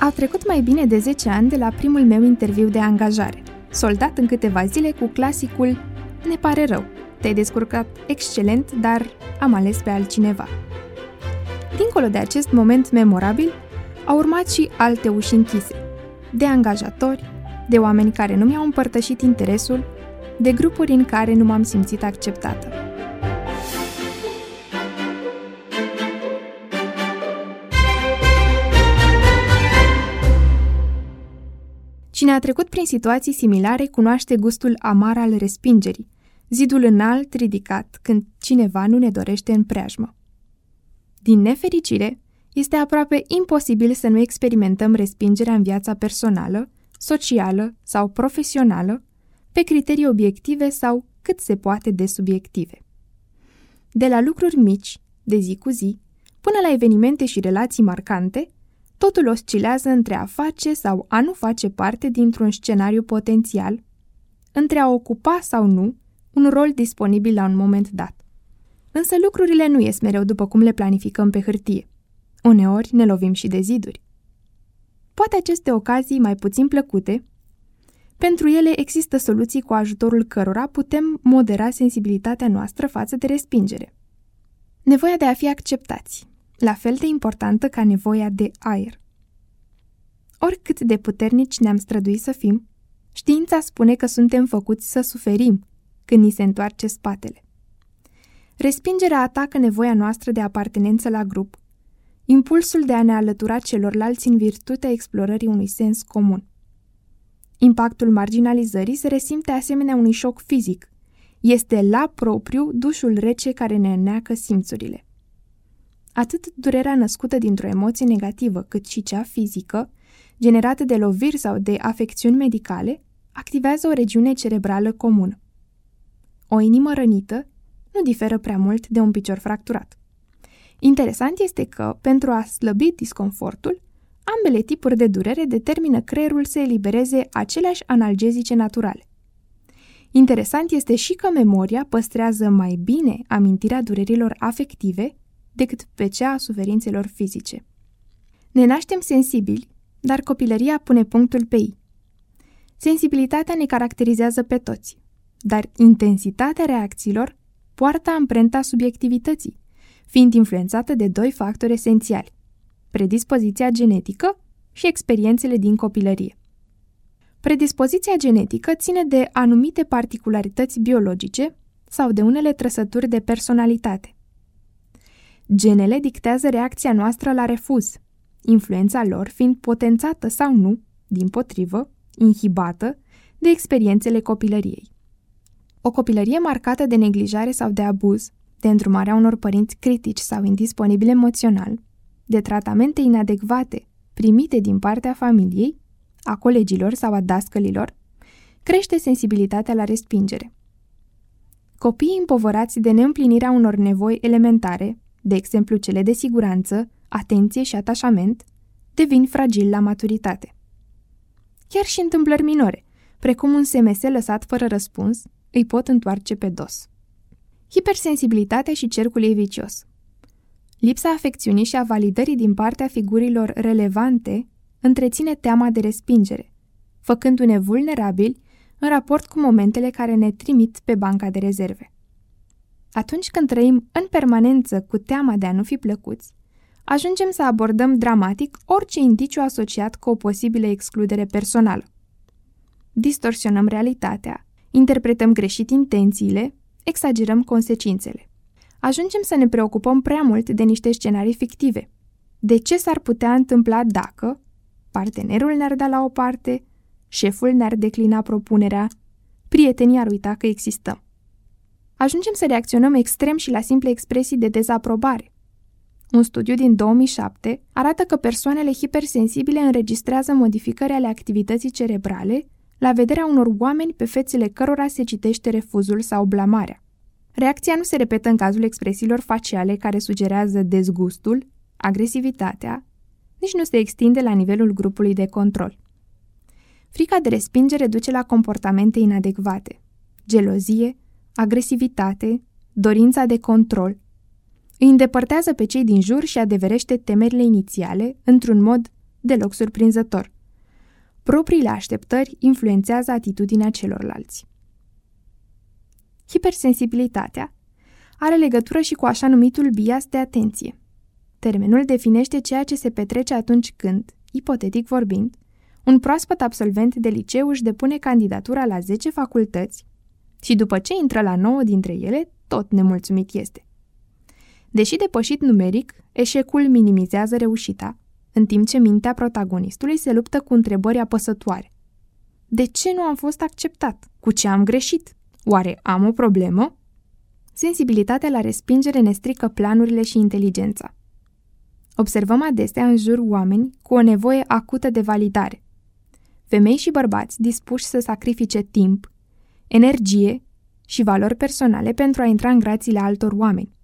Au trecut mai bine de 10 ani de la primul meu interviu de angajare, soldat în câteva zile cu clasicul Ne pare rău, te-ai descurcat excelent, dar am ales pe altcineva. Dincolo de acest moment memorabil, au urmat și alte uși închise, de angajatori, de oameni care nu mi-au împărtășit interesul, de grupuri în care nu m-am simțit acceptată. Cine a trecut prin situații similare cunoaște gustul amar al respingerii, zidul înalt ridicat când cineva nu ne dorește în preajmă. Din nefericire, este aproape imposibil să nu experimentăm respingerea în viața personală, socială sau profesională, pe criterii obiective sau cât se poate de subiective. De la lucruri mici, de zi cu zi, până la evenimente și relații marcante, totul oscilează între a face sau a nu face parte dintr-un scenariu potențial, între a ocupa sau nu un rol disponibil la un moment dat. Însă lucrurile nu ies mereu după cum le planificăm pe hârtie. Uneori ne lovim și de ziduri. Poate aceste ocazii mai puțin plăcute, pentru ele există soluții cu ajutorul cărora putem modera sensibilitatea noastră față de respingere. Nevoia de a fi acceptați, la fel de importantă ca nevoia de aer. Oricât de puternici ne-am străduit să fim, știința spune că suntem făcuți să suferim când ni se întoarce spatele. Respingerea atacă nevoia noastră de apartenență la grup, impulsul de a ne alătura celorlalți în virtutea explorării unui sens comun. Impactul marginalizării se resimte asemenea unui șoc fizic. Este la propriu dușul rece care ne înneacă simțurile. Atât durerea născută dintr-o emoție negativă, cât și cea fizică, generată de loviri sau de afecțiuni medicale, activează o regiune cerebrală comună. O inimă rănită nu diferă prea mult de un picior fracturat. Interesant este că, pentru a slăbi disconfortul, ambele tipuri de durere determină creierul să elibereze aceleași analgezice naturale. Interesant este și că memoria păstrează mai bine amintirea durerilor afective decât pe cea a suferințelor fizice. Ne naștem sensibili, dar copilăria pune punctul pe ei. Sensibilitatea ne caracterizează pe toți, dar intensitatea reacțiilor poartă amprenta subiectivității, fiind influențată de doi factori esențiali, predispoziția genetică și experiențele din copilărie. Predispoziția genetică ține de anumite particularități biologice sau de unele trăsături de personalitate. Genele dictează reacția noastră la refuz, influența lor fiind potențată sau nu, din potrivă, inhibată de experiențele copilăriei. O copilărie marcată de neglijare sau de abuz, de îndrumarea unor părinți critici sau indisponibili emoțional, de tratamente inadecvate primite din partea familiei, a colegilor sau a dascălilor, crește sensibilitatea la respingere. Copiii împovărați de neîmplinirea unor nevoi elementare, de exemplu cele de siguranță, atenție și atașament, devin fragili la maturitate. Chiar și întâmplări minore, precum un SMS lăsat fără răspuns, îi pot întoarce pe dos. Hipersensibilitatea și cercul ei vicios. Lipsa afecțiunii și a validării din partea figurilor relevante întreține teama de respingere, făcându-ne vulnerabili în raport cu momentele care ne trimit pe banca de rezerve. Atunci când trăim în permanență cu teama de a nu fi plăcuți, ajungem să abordăm dramatic orice indiciu asociat cu o posibilă excludere personală. Distorsionăm realitatea, interpretăm greșit intențiile, exagerăm consecințele. Ajungem să ne preocupăm prea mult de niște scenarii fictive. De ce s-ar putea întâmpla dacă partenerul ne-ar da la o parte, șeful ne-ar declina propunerea, prietenii ar uita că existăm. Ajungem să reacționăm extrem și la simple expresii de dezaprobare. Un studiu din 2007 arată că persoanele hipersensibile înregistrează modificări ale activității cerebrale la vederea unor oameni pe fețele cărora se citește refuzul sau blamarea. Reacția nu se repetă în cazul expresiilor faciale care sugerează dezgustul, agresivitatea, nici nu se extinde la nivelul grupului de control. Frica de respingere duce la comportamente inadecvate, gelozie, agresivitate, dorința de control. Îi îndepărtează pe cei din jur și adeverește temerile inițiale într-un mod deloc surprinzător. Propriile așteptări influențează atitudinea celorlalți. Hipersensibilitatea are legătură și cu așa numitul bias de atenție. Termenul definește ceea ce se petrece atunci când, ipotetic vorbind, un proaspăt absolvent de liceu își depune candidatura la 10 facultăți și după ce intră la 9 dintre ele, tot nemulțumit este. Deși depășit numeric, eșecul minimizează reușita, în timp ce mintea protagonistului se luptă cu întrebări apăsătoare. De ce nu am fost acceptat? Cu ce am greșit? Oare am o problemă? Sensibilitatea la respingere ne strică planurile și inteligența. Observăm adesea în jur oameni cu o nevoie acută de validare. Femei și bărbați dispuși să sacrifice timp, energie și valori personale pentru a intra în grațiile altor oameni.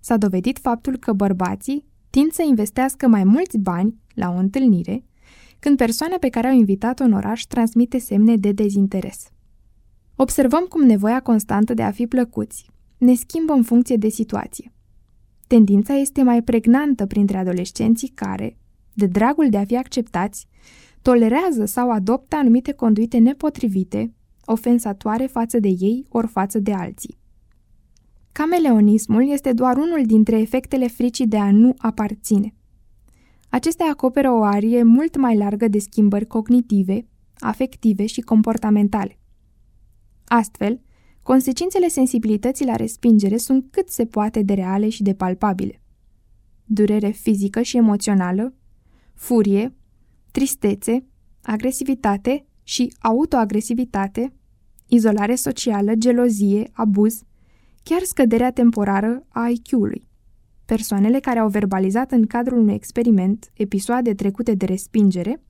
S-a dovedit faptul că bărbații tind să investească mai mulți bani la o întâlnire când persoana pe care au invitat-o în oraș transmite semne de dezinteres. Observăm cum nevoia constantă de a fi plăcuți ne schimbă în funcție de situație. Tendința este mai pregnantă printre adolescenții care, de dragul de a fi acceptați, tolerează sau adoptă anumite conduite nepotrivite, ofensatoare față de ei ori față de alții. Cameleonismul este doar unul dintre efectele fricii de a nu aparține. Acestea acoperă o arie mult mai largă de schimbări cognitive, afective și comportamentale. Astfel, consecințele sensibilității la respingere sunt cât se poate de reale și de palpabile. Durere fizică și emoțională, furie, tristețe, agresivitate și autoagresivitate, izolare socială, gelozie, abuz, chiar scăderea temporară a IQ-ului. Persoanele care au verbalizat în cadrul unui experiment episoade trecute de respingere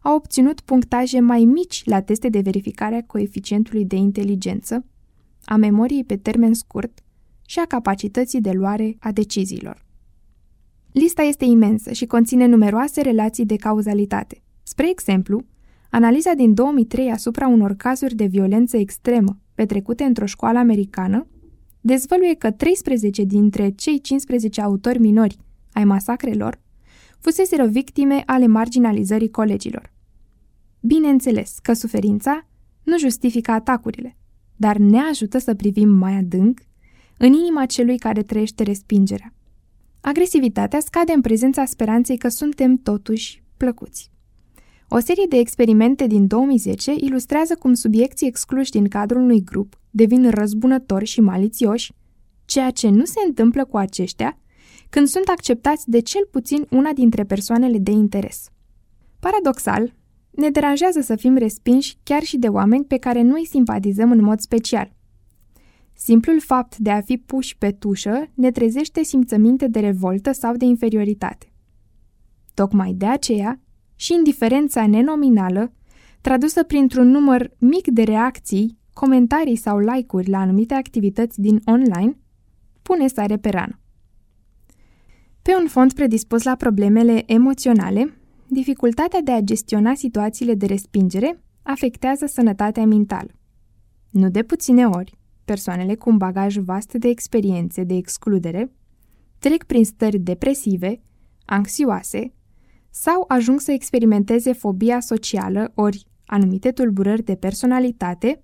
au obținut punctaje mai mici la teste de verificare a coeficientului de inteligență, a memoriei pe termen scurt și a capacității de luare a deciziilor. Lista este imensă și conține numeroase relații de cauzalitate. Spre exemplu, analiza din 2003 asupra unor cazuri de violență extremă petrecute într-o școală americană dezvăluie că 13 dintre cei 15 autori minori ai masacrelor fuseseră victime ale marginalizării colegilor. Bineînțeles că suferința nu justifică atacurile, dar ne ajută să privim mai adânc în inima celui care trăiește respingerea. Agresivitatea scade în prezența speranței că suntem totuși plăcuți. O serie de experimente din 2010 ilustrează cum subiecții excluși din cadrul unui grup devin răzbunători și malițioși, ceea ce nu se întâmplă cu aceștia când sunt acceptați de cel puțin una dintre persoanele de interes. Paradoxal, ne deranjează să fim respinși chiar și de oameni pe care nu îi simpatizăm în mod special. Simplul fapt de a fi puși pe tușă ne trezește simțăminte de revoltă sau de inferioritate. Tocmai de aceea, și indiferența nenominală, tradusă printr-un număr mic de reacții, comentarii sau like-uri la anumite activități din online, pune sare pe rană. Pe un fond predispus la problemele emoționale, dificultatea de a gestiona situațiile de respingere afectează sănătatea mentală. Nu de puține ori, persoanele cu un bagaj vast de experiențe de excludere trec prin stări depresive, anxioase sau ajung să experimenteze fobia socială ori anumite tulburări de personalitate,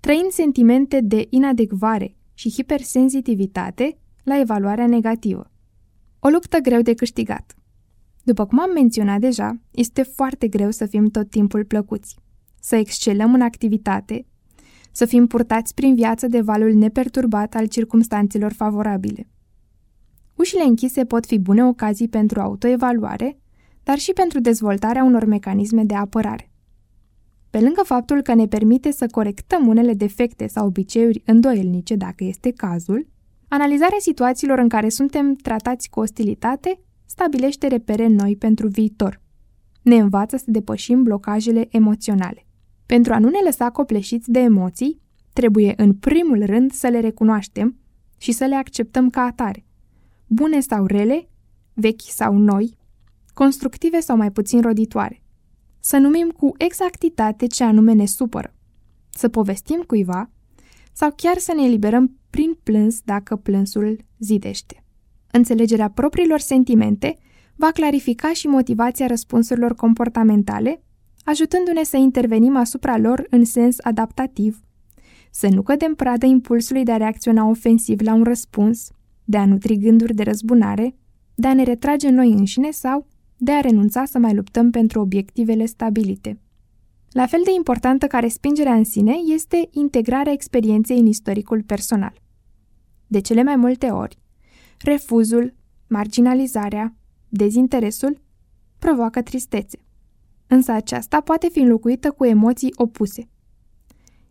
trăind sentimente de inadecvare și hipersenzitivitate la evaluarea negativă. O luptă greu de câștigat. După cum am menționat deja, este foarte greu să fim tot timpul plăcuți, să excelăm în activitate, să fim purtați prin viață de valul neperturbat al circumstanțelor favorabile. Ușile închise pot fi bune ocazii pentru autoevaluare, dar și pentru dezvoltarea unor mecanisme de apărare. Pe lângă faptul că ne permite să corectăm unele defecte sau obiceiuri îndoielnice dacă este cazul, analizarea situațiilor în care suntem tratați cu ostilitate stabilește repere noi pentru viitor. Ne învață să depășim blocajele emoționale. Pentru a nu ne lăsa copleșiți de emoții, trebuie în primul rând să le recunoaștem și să le acceptăm ca atare. Bune sau rele, vechi sau noi, constructive sau mai puțin roditoare. Să numim cu exactitate ce anume ne supără. Să povestim cuiva sau chiar să ne eliberăm prin plâns dacă plânsul zidește. Înțelegerea propriilor sentimente va clarifica și motivația răspunsurilor comportamentale, ajutându-ne să intervenim asupra lor în sens adaptativ, să nu cădem pradă impulsului de a reacționa ofensiv la un răspuns, de a nutri gânduri de răzbunare, de a ne retrage noi înșine sau de a renunța să mai luptăm pentru obiectivele stabilite. La fel de importantă ca respingerea în sine este integrarea experienței în istoricul personal. De cele mai multe ori, refuzul, marginalizarea, dezinteresul provoacă tristețe. Însă aceasta poate fi înlocuită cu emoții opuse.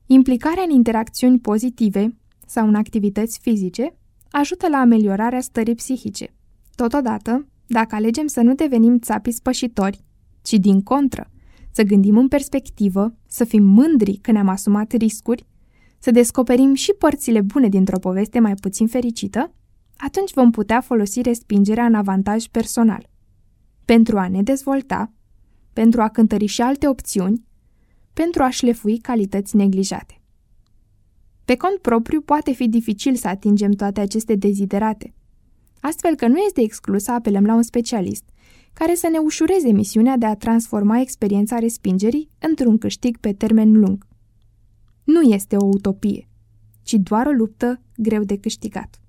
Implicarea în interacțiuni pozitive sau în activități fizice ajută la ameliorarea stării psihice. Totodată, dacă alegem să nu devenim țapi spășitori, ci din contră, să gândim în perspectivă, să fim mândri că ne-am asumat riscuri, să descoperim și părțile bune dintr-o poveste mai puțin fericită, atunci vom putea folosi respingerea în avantaj personal. Pentru a ne dezvolta, pentru a cântări și alte opțiuni, pentru a șlefui calități neglijate. Pe cont propriu poate fi dificil să atingem toate aceste deziderate, astfel că nu este exclus să apelăm la un specialist care să ne ușureze misiunea de a transforma experiența respingerii într-un câștig pe termen lung. Nu este o utopie, ci doar o luptă greu de câștigat.